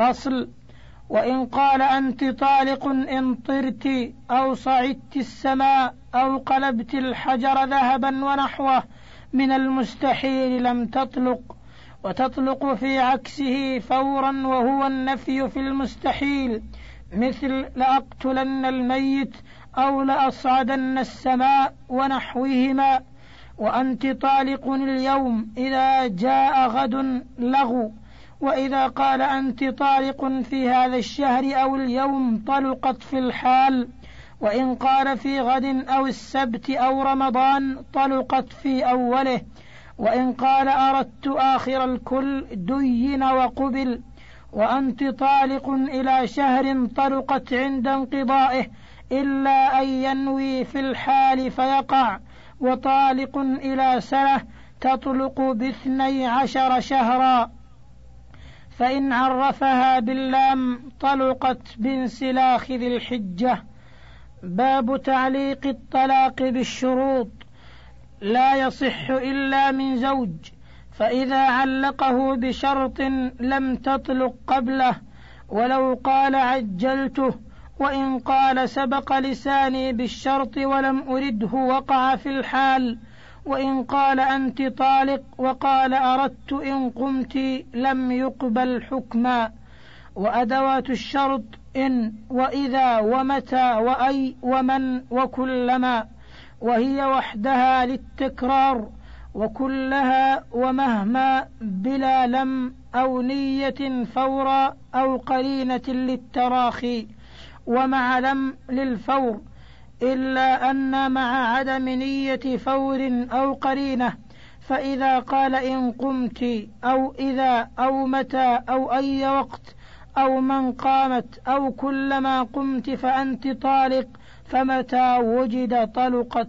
فصل وإن قال أنت طالق إن طرت أو صعدت السماء أو قلبت الحجر ذهبا ونحوه من المستحيل لم تطلق وتطلق في عكسه فورا وهو النفي في المستحيل مثل لأقتلن الميت أو لأصعدن السماء ونحوهما. وأنت طالق اليوم إذا جاء غد لغو. وإذا قال أنت طالق في هذا الشهر أو اليوم طلقت في الحال وإن قال في غد أو السبت أو رمضان طلقت في أوله وإن قال أردت آخر الكل دين وقبل وأنت طالق إلى شهر طلقت عند انقضائه إلا أن ينوي في الحال فيقع وطالق إلى سنة تطلق باثني عشر شهرا. فإن عرفها باللام طلقت بانسلاخ ذي الحجة. باب تعليق الطلاق بالشروط. لا يصح إلا من زوج. فإذا علقه بشرط لم تطلق قبله ولو قال عجلته وإن قال سبق لساني بالشرط ولم أرده وقع في الحال وإن قال أنت طالق وقال أردت إن قمت لم يقبل حكما. وأدوات الشرط إن وإذا ومتى وأي ومن وكلما. وهي وحدها للتكرار وكلها ومهما بلا لم أو نية فورا أو قرينة للتراخي. ومع لم للفور إلا أن مع عدم نية فور أو قرينة فإذا قال إن قمت أو إذا أو متى أو أي وقت أو من قامت أو كلما قمت فأنت طالق فمتى وجد طلقت.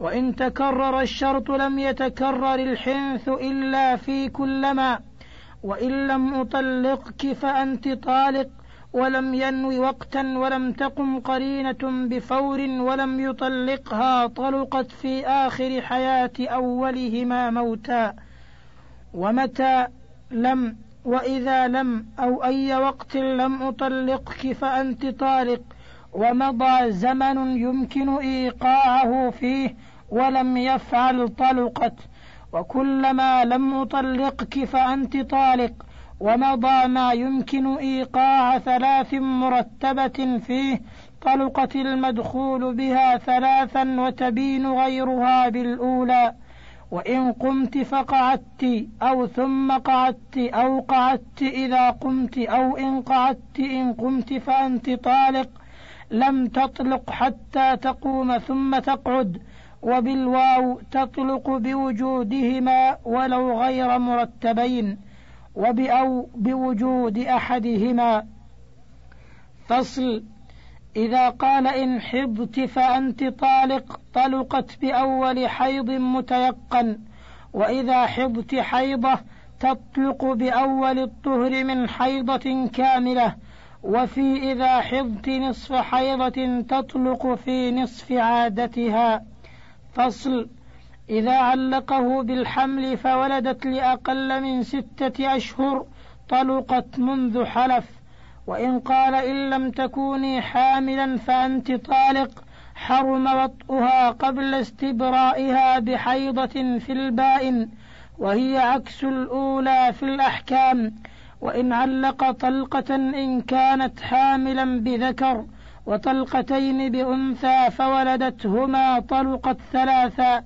وإن تكرر الشرط لم يتكرر الحنث إلا في كلما وإن لم أطلقك فأنت طالق. ولم ينو وقتا ولم تقم قرينة بفور ولم يطلقها طلقت في آخر حياة أولهما موتا. ومتى لم وإذا لم أو أي وقت لم أطلقك فأنت طالق. ومضى زمن يمكن إيقاعه فيه ولم يفعل طلقت. وكلما لم أطلقك فأنت طالق. ومضى ما يمكن إيقاع ثلاث مرتبة فيه طلقت المدخول بها ثلاثا وتبين غيرها بالأولى. وإن قمت فقعدت أو ثم قعدت أو قعدت إذا قمت أو إن قعدت إن قمت فأنت طالق. لم تطلق حتى تقوم ثم تقعد. وبالواو تطلق بوجودهما ولو غير مرتبين. وبأو بوجود أحدهما. فصل. إذا قال إن حضت فأنت طالق طلقت بأول حيض متيقن. وإذا حضت حيضة تطلق بأول الطهر من حيضة كاملة. وفي إذا حضت نصف حيضة تطلق في نصف عادتها. فصل. إذا علقه بالحمل فولدت لأقل من ستة أشهر طلقت منذ حلف. وإن قال إن لم تكوني حاملا فأنت طالق حرم وطئها قبل استبرائها بحيضة في البائن وهي عكس الأولى في الأحكام. وإن علق طلقة إن كانت حاملا بذكر وطلقتين بأنثى فولدتهما طلقت ثلاثا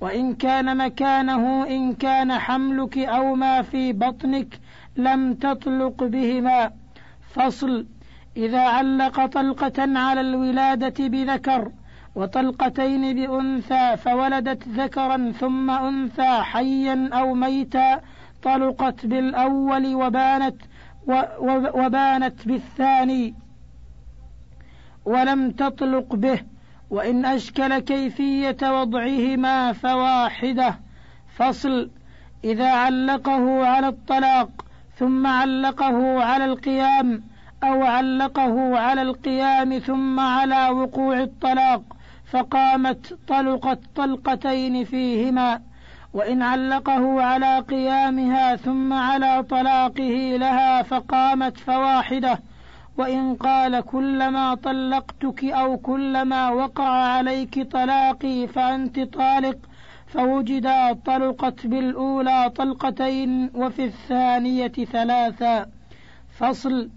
وإن كان مكانه إن كان حملك أو ما في بطنك لم تطلق بهما. فصل إذا علق طلقة على الولادة بذكر وطلقتين بأنثى فولدت ذكرا ثم أنثى حيا أو ميتا طلقت بالأول وبانت وبانت بالثاني ولم تطلق به. وإن أشكل كيفية وضعهما فواحدة. فصل إذا علقه على الطلاق ثم علقه على القيام أو علقه على القيام ثم على وقوع الطلاق فقامت طلقت طلقتين فيهما. وإن علقه على قيامها ثم على طلاقه لها فقامت فواحدة. وإن قال كلما طلقتك أو كلما وقع عليك طلاقي فأنت طالق فوجدا طلقت بالأولى طلقتين وفي الثانية ثلاثا فصل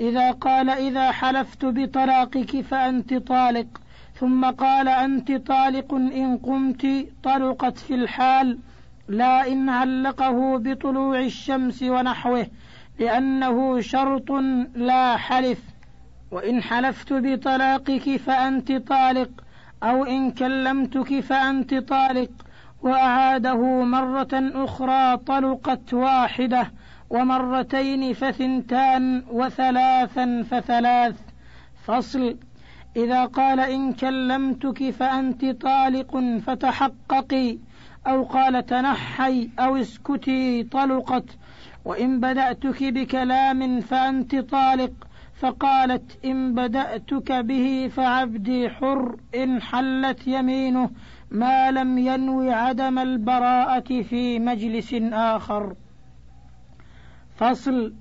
إذا قال إذا حلفت بطلاقك فأنت طالق ثم قال أنت طالق إن قمت طلقت في الحال لا إن علقه بطلوع الشمس ونحوه. لأنه شرط لا حلف وإن حلفت بطلاقك فأنت طالق أو إن كلمتك فأنت طالق. وأعاده مرة أخرى طلقت واحدة ومرتين فثنتان وثلاثا فثلاث. فصل. إذا قال إن كلمتك فأنت طالق فتحققي أو قال تنحي أو اسكتي طلقت وإن بدأتك بكلام فأنت طالق فقالت إن بدأتك به فعبدي حر إن حلت يمينه ما لم ينو عدم البراءة في مجلس آخر. فصل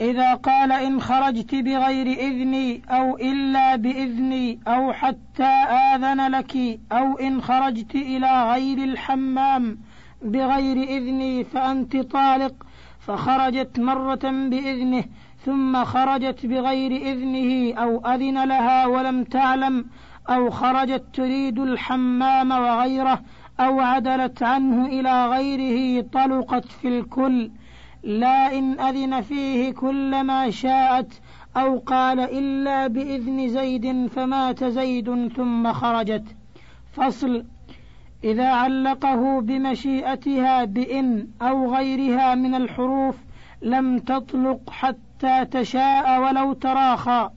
إذا قال إن خرجت بغير إذني أو إلا بإذني أو حتى آذن لك أو إن خرجت إلى غير الحمام بغير إذني فأنت طالق فخرجت مرة بإذنه ثم خرجت بغير إذنه أو أذن لها ولم تعلم أو خرجت تريد الحمام وغيره أو عدلت عنه إلى غيره طلقت في الكل. لا إن أذن فيه كل ما شاءت أو قال إلا بإذن زيد فمات زيد ثم خرجت. فصل. إذا علقه بمشيئتها بإن أو غيرها من الحروف لم تطلق حتى تشاء ولو تراخى.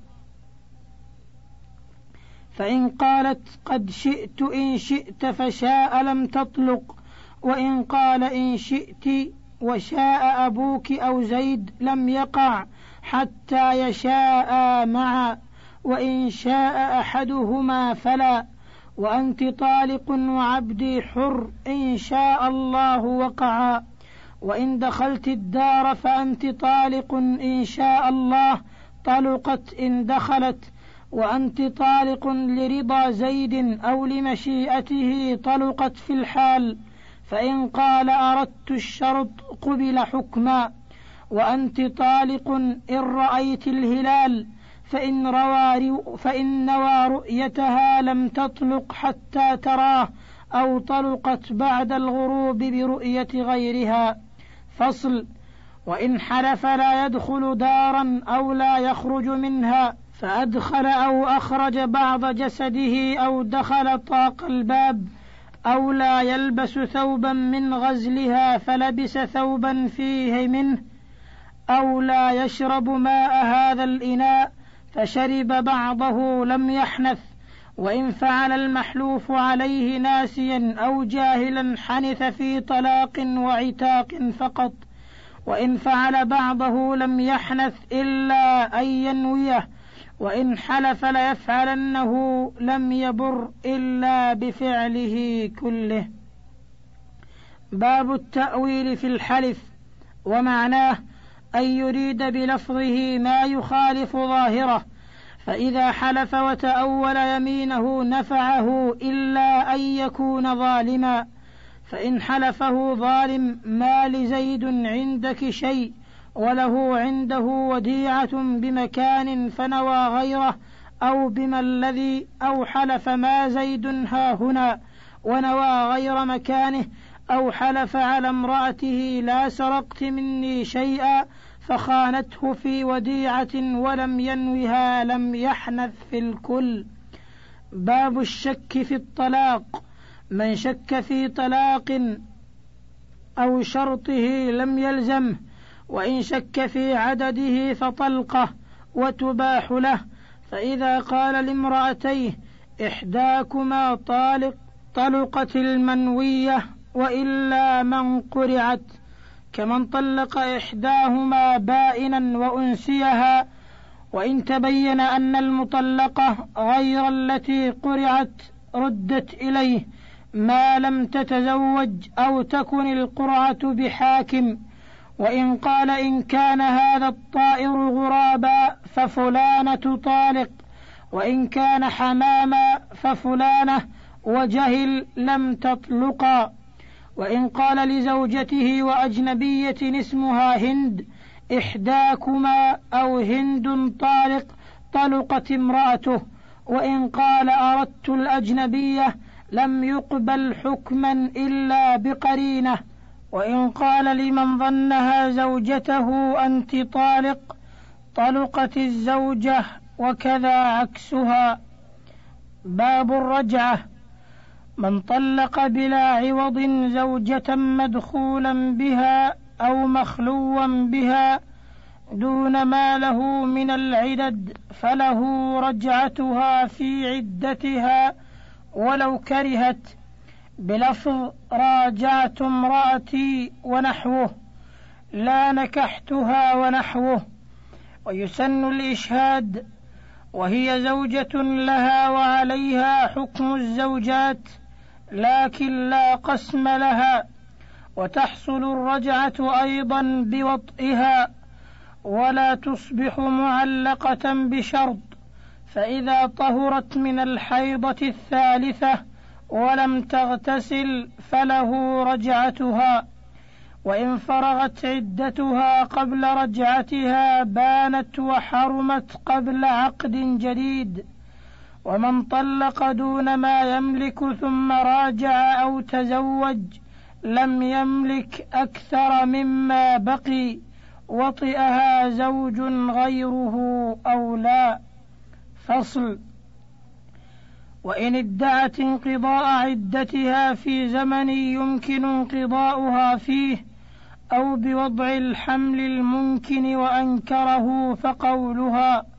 فإن قالت قد شئت إن شئت فشاء لم تطلق وإن قال إن شئت وشاء أبوك أو زيد لم يقع حتى يشاء معا وإن شاء أحدهما فلا. وأنت طالق وعبدي حر إن شاء الله وقعا وإن دخلت الدار فأنت طالق إن شاء الله. طلقت إن دخلت. وأنت طالق لرضا زيد أو لمشيئته طلقت في الحال. فإن قال أردت الشرط قبل حكما. وأنت طالق إن رأيت الهلال. فإن, روى فإن نوى رؤيتها لم تطلق حتى تراه أو طلقت بعد الغروب برؤية غيرها. فصل وإن حلف لا يدخل دارا أو لا يخرج منها فأدخل أو أخرج بعض جسده أو دخل طاق الباب أو لا يلبس ثوبا من غزلها فلبس ثوبا فيه منه أو لا يشرب ماء هذا الإناء فشرب بعضه لم يحنث وإن فعل المحلوف عليه ناسيا أو جاهلا حنث في طلاق وعتاق فقط وإن فعل بعضه لم يحنث إلا أن ينويه وإن حلف ليفعلنه لم يبر إلا بفعله كله. باب التأويل في الحلف ومعناه أن يريد بلفظه ما يخالف ظاهره فإذا حلف وتأول يمينه نفعه إلا أن يكون ظالما فإن حلفه ظالم ما لزيد عندك شيء وله عنده وديعة بمكان فنوى غيره أو بما الذي أو حلف ما زيد ها هنا ونوى غير مكانه أو حلف على امرأته لا سرقت مني شيئا فخانته في وديعة ولم ينوها لم يحنث في الكل. باب الشك في الطلاق. من شك في طلاق أو شرطه لم يلزمه وإن شك في عدده فطلقه وتباح له. فإذا قال لامرأتيه إحداكما طالق طلقت المنوية وإلا من قرعت كمن طلق إحداهما بائنا وأنسيها وإن تبين أن المطلقة غير التي قرعت ردت إليه ما لم تتزوج أو تكن القرعة بحاكم وإن قال إن كان هذا الطائر غرابا ففلانة طالق وإن كان حماما ففلانة وجهل لم تطلقا. وإن قال لزوجته وأجنبية اسمها هند إحداكما أو هند طارق طلقت امرأته. وإن قال أردت الأجنبية لم يقبل حكما إلا بقرينة. وإن قال لمن ظنها زوجته أنت طالق طلقت الزوجة وكذا عكسها. باب الرجعة. من طلق بلا عوض زوجة مدخولا بها أو مخلوا بها دون ما له من العدد فله رجعتها في عدتها ولو كرهت بلفظ راجعت امرأتي ونحوه لا نكحتها ونحوه ويسن الإشهاد وهي زوجة لها وعليها حكم الزوجات لكن لا قسم لها وتحصل الرجعة أيضا بوطئها ولا تصبح معلقة بشرط فإذا طهرت من الحيضة الثالثة ولم تغتسل فله رجعتها وإن فرغت عدتها قبل رجعتها بانت وحرمت قبل عقد جديد. ومن طلق دون ما يملك ثم راجع أو تزوج لم يملك أكثر مما بقي وطئها زوج غيره أو لا. فصل. وإن ادعت انقضاء عدتها في زمن يمكن انقضاؤها فيه أو بوضع الحمل الممكن وأنكره فقولها.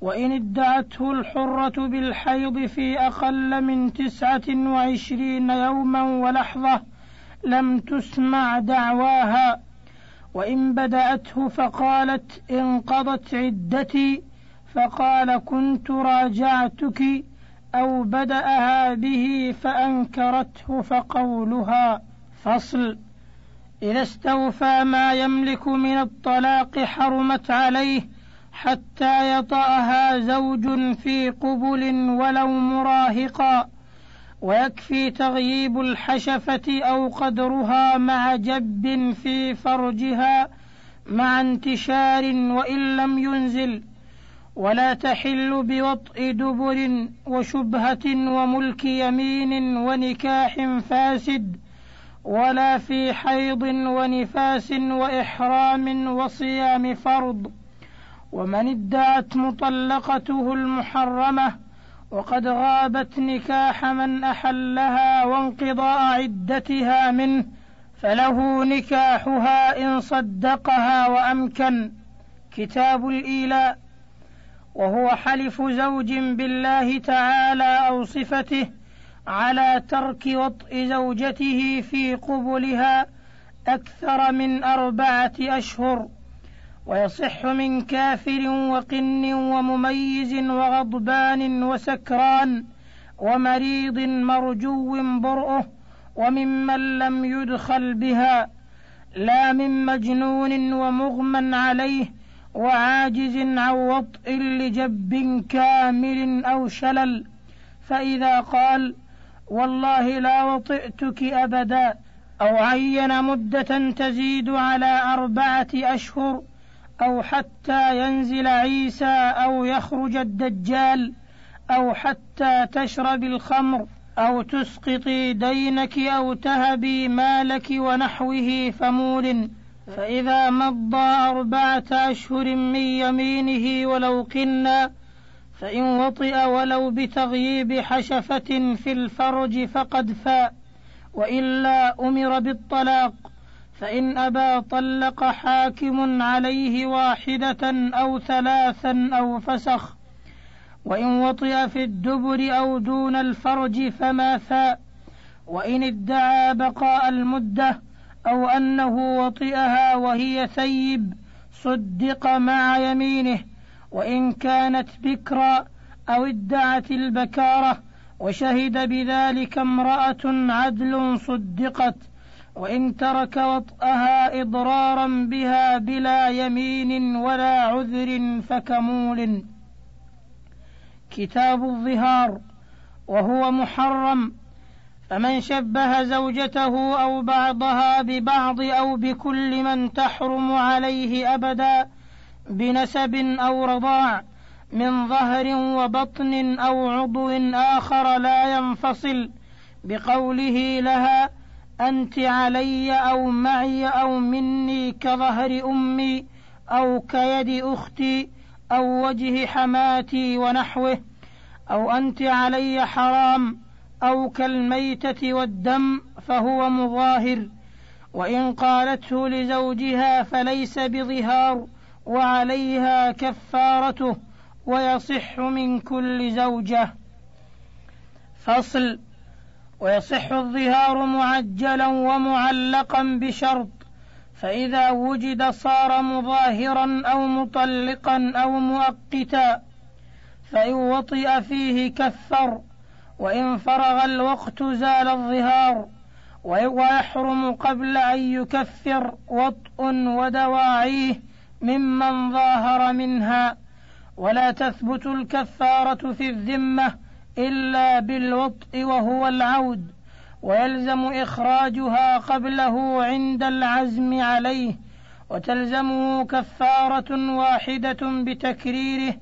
وإن ادعته الحرة بالحيض في أقل من تسعة وعشرين يوما ولحظة لم تسمع دعواها وإن بدأته فقالت انقضت عدتي فقال كنت راجعتك أو بدأها به فأنكرته فقولها. فصل. إذا استوفى ما يملك من الطلاق حرمت عليه حتى يطأها زوج في قبل ولو مراهقا ويكفي تغييب الحشفة أو قدرها مع جب في فرجها مع انتشار وإن لم ينزل. ولا تحل بوطء دبر وشبهة وملك يمين ونكاح فاسد ولا في حيض ونفاس وإحرام وصيام فرض. ومن ادعت مطلقته المحرمة وقد غابت نكاح من أحلها وانقضاء عدتها منه فله نكاحها إن صدقها وأمكن. كتاب الإيلاء. وهو حلف زوج بالله تعالى أو صفته على ترك وطء زوجته في قبلها أكثر من أربعة أشهر. ويصح من كافر وقن ومميز وغضبان وسكران ومريض مرجو برؤه وممن لم يدخل بها لا من مجنون ومغمى عليه وعاجز عن وطء لجب كامل أو شلل فإذا قال والله لا وطئتك أبدا أو عين مدة تزيد على أربعة أشهر أو حتى ينزل عيسى أو يخرج الدجال أو حتى تشرب الخمر أو تسقطي دينك أو تهبي مالك ونحوه فمول فإذا مضى أربعة أشهر من يمينه ولو قنا فإن وطئ ولو بتغييب حشفة في الفرج فقد فاء وإلا أمر بالطلاق فإن أبى طلق حاكم عليه واحدة أو ثلاثا أو فسخ وإن وطئ في الدبر أو دون الفرج فما فاء وإن ادعى بقاء المدة أو أنه وطئها وهي ثيب صدق مع يمينه وإن كانت بكرا أو ادعت البكارة وشهد بذلك امرأة عدل صدقت وإن ترك وطأها إضرارا بها بلا يمين ولا عذر فكمول. كتاب الظهار وهو محرم فمن شبه زوجته أو بعضها ببعض أو بكل من تحرم عليه أبدا بنسب أو رضاع من ظهر وبطن أو عضو آخر لا ينفصل بقوله لها أنت علي أو معي أو مني كظهر أمي أو كيد أختي أو وجه حماتي ونحوه أو أنت علي حرام أو كالميتة والدم فهو مظاهر وإن قالته لزوجها فليس بظهار وعليها كفارته ويصح من كل زوجة فصل ويصح الظهار معجلا ومعلقا بشرط فإذا وجد صار مظاهرا أو مطلقا أو مؤقتا فإن وطئ فيه كفر وإن فرغ الوقت زال الظهار ويحرم قبل أن يكفر وطء ودواعيه ممن ظاهر منها. ولا تثبت الكفارة في الذمة إلا بالوطء وهو العود ويلزم إخراجها قبله عند العزم عليه وتلزمه كفارة واحدة بتكريره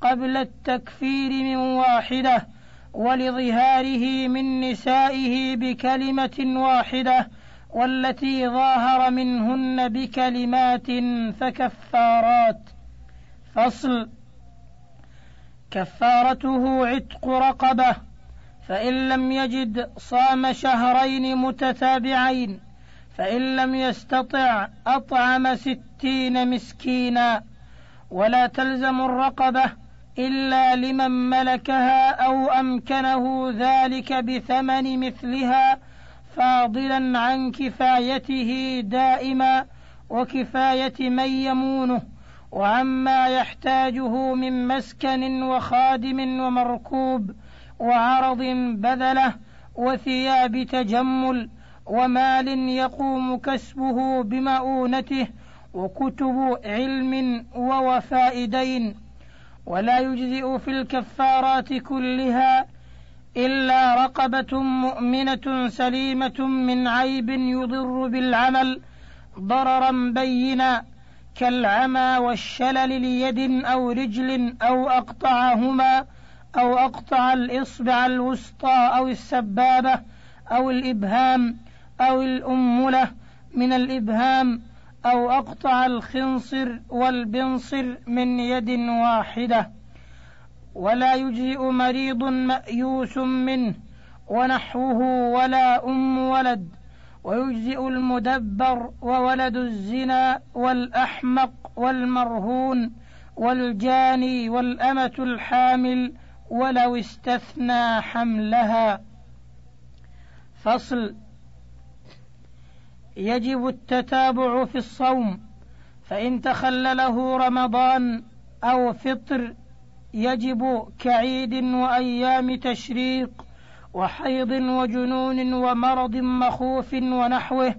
قبل التكفير من واحدة ولظهاره من نسائه بكلمة واحدة والتي ظاهر منهن بكلمات فكفارات. فصل. كفارته عتق رقبة فإن لم يجد صام شهرين متتابعين فإن لم يستطع أطعم ستين مسكينا. ولا تلزم الرقبة إلا لمن ملكها أو أمكنه ذلك بثمن مثلها فاضلا عن كفايته دائما وكفاية من يمونه. وعما يحتاجه من مسكن وخادم ومركوب وعرض بذله وثياب تجمل ومال يقوم كسبه بمؤونته وكتب علم ووفاء دين ولا يجزئ في الكفارات كلها إلا رقبة مؤمنة سليمة من عيب يضر بالعمل ضررا بينا كالعمى والشلل ليد أو رجل أو أقطعهما أو أقطع الإصبع الوسطى أو السبابة أو الإبهام أو الأملة من الإبهام أو أقطع الخنصر والبنصر من يد واحدة. ولا يجزئ مريض مأيوس منه ونحوه ولا أم ولد. ويجزئ المدبر وولد الزنا والأحمق والمرهون والجاني والأمة الحامل ولو استثنى حملها. فصل. يجب التتابع في الصوم فإن تخلله رمضان أو فطر يجب كعيد وأيام تشريق وحيض وجنون ومرض مخوف ونحوه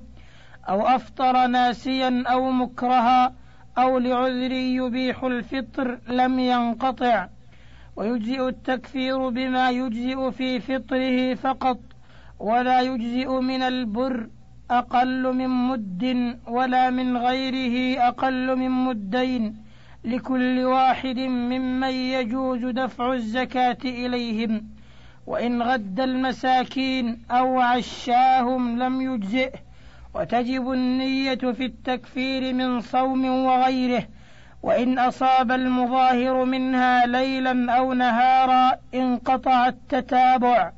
أو أفطر ناسيا أو مكرها أو لعذر يبيح الفطر لم ينقطع. ويجزئ التكفير بما يجزئ في فطره فقط ولا يجزئ من البر أقل من مد ولا من غيره أقل من مدين. لكل واحد ممن يجوز دفع الزكاة إليهم. وإن غد المساكين أو عشاهم لم يجزئه وتجب النية في التكفير من صوم وغيره وإن أصاب المظاهر منها ليلا أو نهارا انقطع التتابع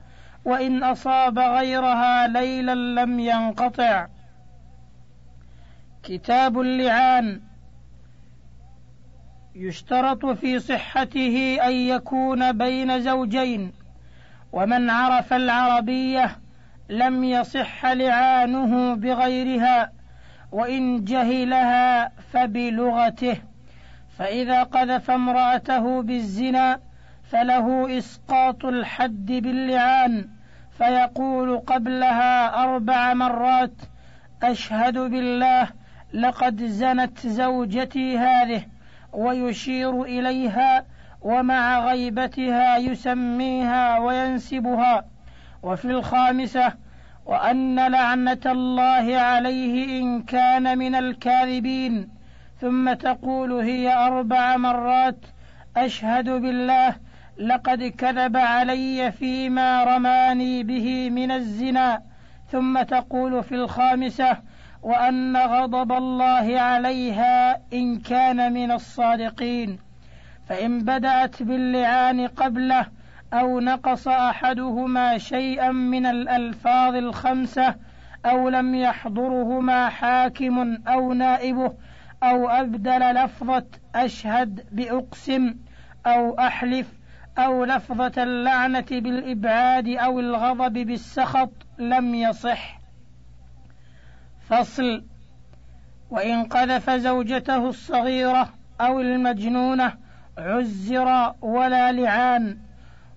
وإن أصاب غيرها ليلا لم ينقطع. كتاب اللعان. يشترط في صحته أن يكون بين زوجين. ومن عرف العربية لم يصح لعانه بغيرها وإن جهلها فبلغته. فإذا قذف امرأته بالزنا فله إسقاط الحد باللعان فيقول قبلها أربع مرات أشهد بالله لقد زنت زوجتي هذه ويشير إليها ومع غيبتها يسميها وينسبها. وفي الخامسة وأن لعنة الله عليه إن كان من الكاذبين. ثم تقول هي أربع مرات أشهد بالله لقد كذب علي فيما رماني به من الزنا. ثم تقول في الخامسة وأن غضب الله عليها إن كان من الصادقين. فإن بدأت باللعان قبله أو نقص أحدهما شيئا من الألفاظ الخمسة أو لم يحضرهما حاكم أو نائبه أو أبدل لفظة أشهد بأقسم أو أحلف أو لفظة اللعنة بالإبعاد أو الغضب بالسخط لم يصح. فصل وإن قذف زوجته الصغيرة أو المجنونة عزر ولا لعان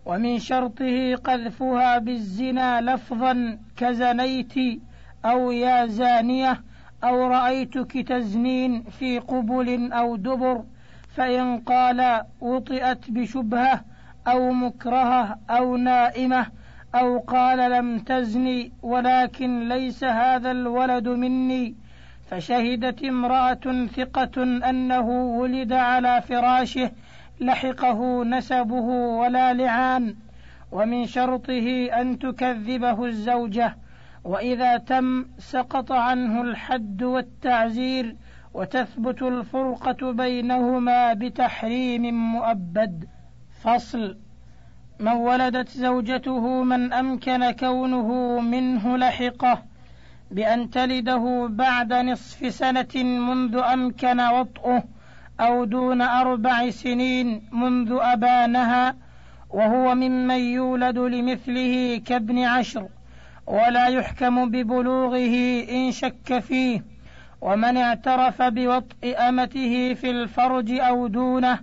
ومن شرطه قذفها بالزنا لفظا كزنيت أو يا زانية أو رأيتك تزنين في قبل أو دبر فإن قال وطئت بشبهة أو مكرهة أو نائمة أو قال لم تزني ولكن ليس هذا الولد مني فشهدت امرأة ثقة أنه ولد على فراشه لحقه نسبه ولا لعان ومن شرطه أن تكذبه الزوجة وإذا تم سقط عنه الحد والتعزير وتثبت الفرقة بينهما بتحريم مؤبد. فصل من ولدت زوجته من أمكن كونه منه لحقه. بأن تلده بعد نصف سنة منذ أمكن وطئه أو دون أربع سنين منذ أبانها وهو ممن يولد لمثله كابن عشر ولا يحكم ببلوغه إن شك فيه ومن اعترف بوطء أمته في الفرج أو دونه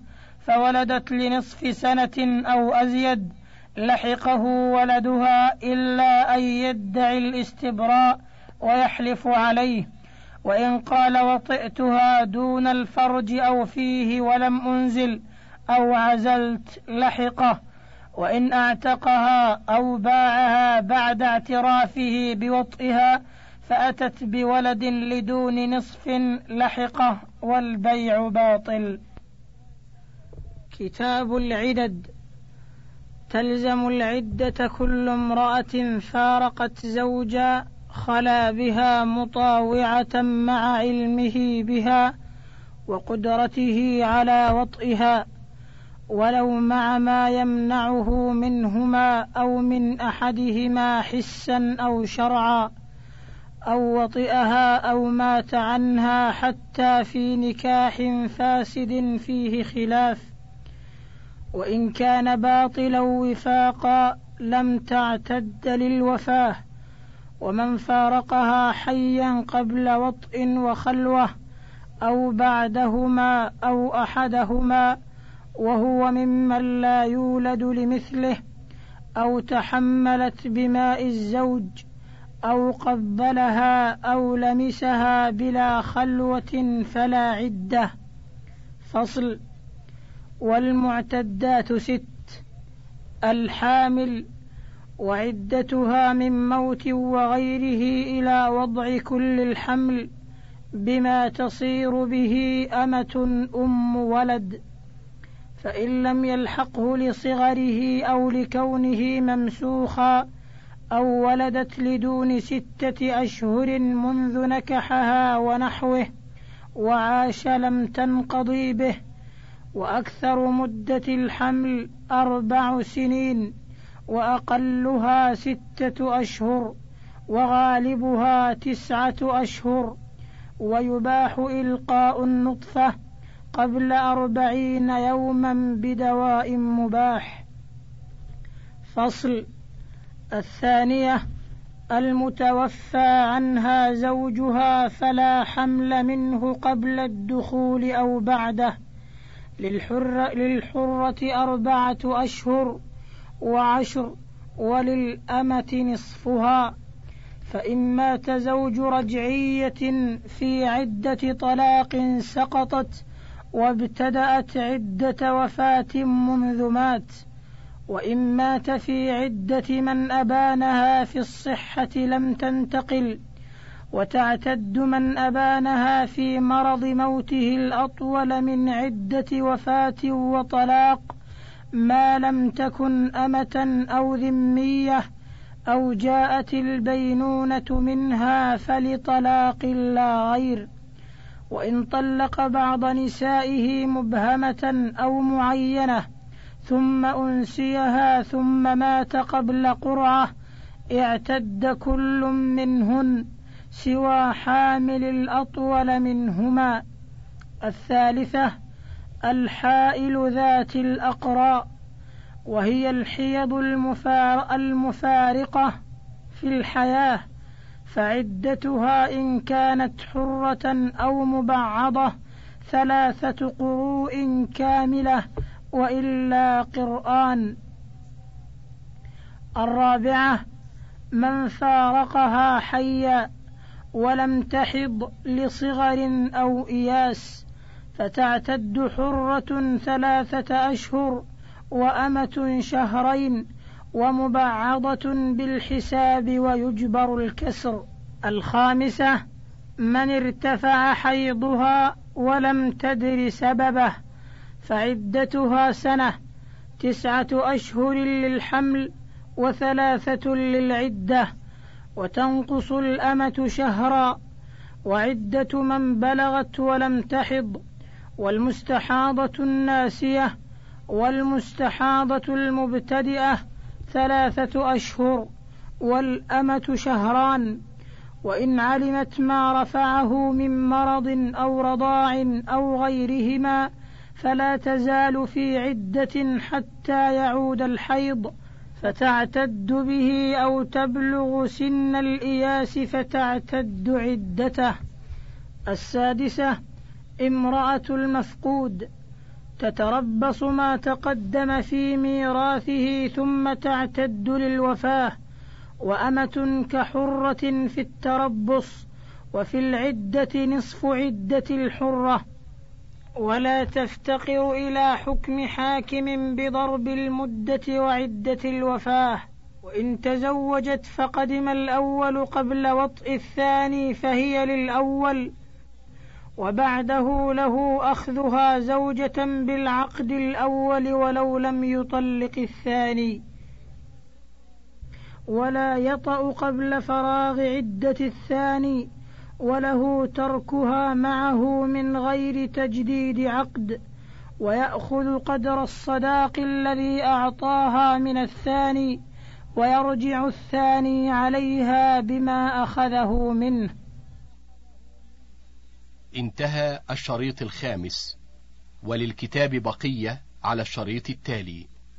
فولدت لنصف سنة أو أزيد لحقه ولدها إلا أن يدعي الاستبراء ويحلف عليه وإن قال وطئتها دون الفرج أو فيه ولم أنزل أو عزلت لحقه وإن أعتقها أو باعها بعد اعترافه بوطئها فأتت بولد لدون نصف لحقه والبيع باطل. كتاب العدد. تلزم العدة كل امرأة فارقت زوجا خلا بها مطاوعة مع علمه بها وقدرته على وطئها ولو مع ما يمنعه منهما أو من أحدهما حسا أو شرعا أو وطئها أو مات عنها حتى في نكاح فاسد فيه خلاف. وإن كان باطلا وفاقا لم تعتد للوفاة. ومن فارقها حيا قبل وطء وخلوة أو بعدهما أو أحدهما وهو ممن لا يولد لمثله أو تحملت بماء الزوج أو قبلها أو لمسها بلا خلوة فلا عدة. فصل والمعتدات ست الحامل وعدتها من موت وغيره إلى وضع كل الحمل بما تصير به أمة أم ولد فإن لم يلحقه لصغره أو لكونه ممسوخا أو ولدت لدون ستة أشهر منذ نكحها ونحوه وعاش لم تنقضي به وأكثر مدة الحمل أربع سنين. وأقلها ستة أشهر وغالبها تسعة أشهر ويباح إلقاء النطفة قبل أربعين يوما بدواء مباح. فصل. الثانية. المتوفى عنها زوجها فلا حمل منه قبل الدخول أو بعده. للحر للحرة أربعة أشهر وعشر وللأمة نصفها فإن مات زوج رجعية في عدة طلاق سقطت وابتدأت عدة وفاة منذ مات وإن مات في عدة من أبانها في الصحة لم تنتقل وتعتد من أبانها في مرض موته الأطول من عدة وفاة وطلاق ما لم تكن أمة أو ذمية أو جاءت البينونة منها فلطلاق لا غير. وإن طلق بعض نسائه مبهمة أو معينة ثم أنسيها ثم مات قبل قرعة اعتد كل منهن سوى حامل الأطول منهما. الثالثة الحائل ذات الأقراء وهي الحيض المفارقة في الحياة فعدتها إن كانت حرة أو مبعضة ثلاثة قروء كاملة وإلا قرآن. الرابعة من فارقها حيا ولم تحض لصغر أو إياس. فتعتد حرة ثلاثة أشهر وأمة شهرين ومبعضة بالحساب ويجبر الكسر. الخامسة من ارتفع حيضها ولم تدر سببه فعدتها سنة تسعة أشهر للحمل وثلاثة للعدة وتنقص الأمة شهرا وعدة من بلغت ولم تحض. والمستحاضة الناسية والمستحاضة المبتدئة ثلاثة أشهر والأمة شهران وإن علمت ما رفعه من مرض أو رضاع أو غيرهما فلا تزال في عدة حتى يعود الحيض فتعتد به أو تبلغ سن الإياس فتعتد عدته. السادسة امرأة المفقود تتربص ما تقدم في ميراثه ثم تعتد للوفاة وأمة كحرة في التربص وفي العدة نصف عدة الحرة. ولا تفتقر إلى حكم حاكم بضرب المدة وعدة الوفاة. وإن تزوجت فقدم الأول قبل وطئ الثاني فهي للأول وبعده له أخذها زوجة بالعقد الأول ولو لم يطلق الثاني. ولا يطأ قبل فراغ عدة الثاني وله تركها معه من غير تجديد عقد ويأخذ قدر الصداق الذي أعطاها من الثاني ويرجع الثاني عليها بما أخذه منه. انتهى الشريط الخامس وللكتاب بقية على الشريط التالي.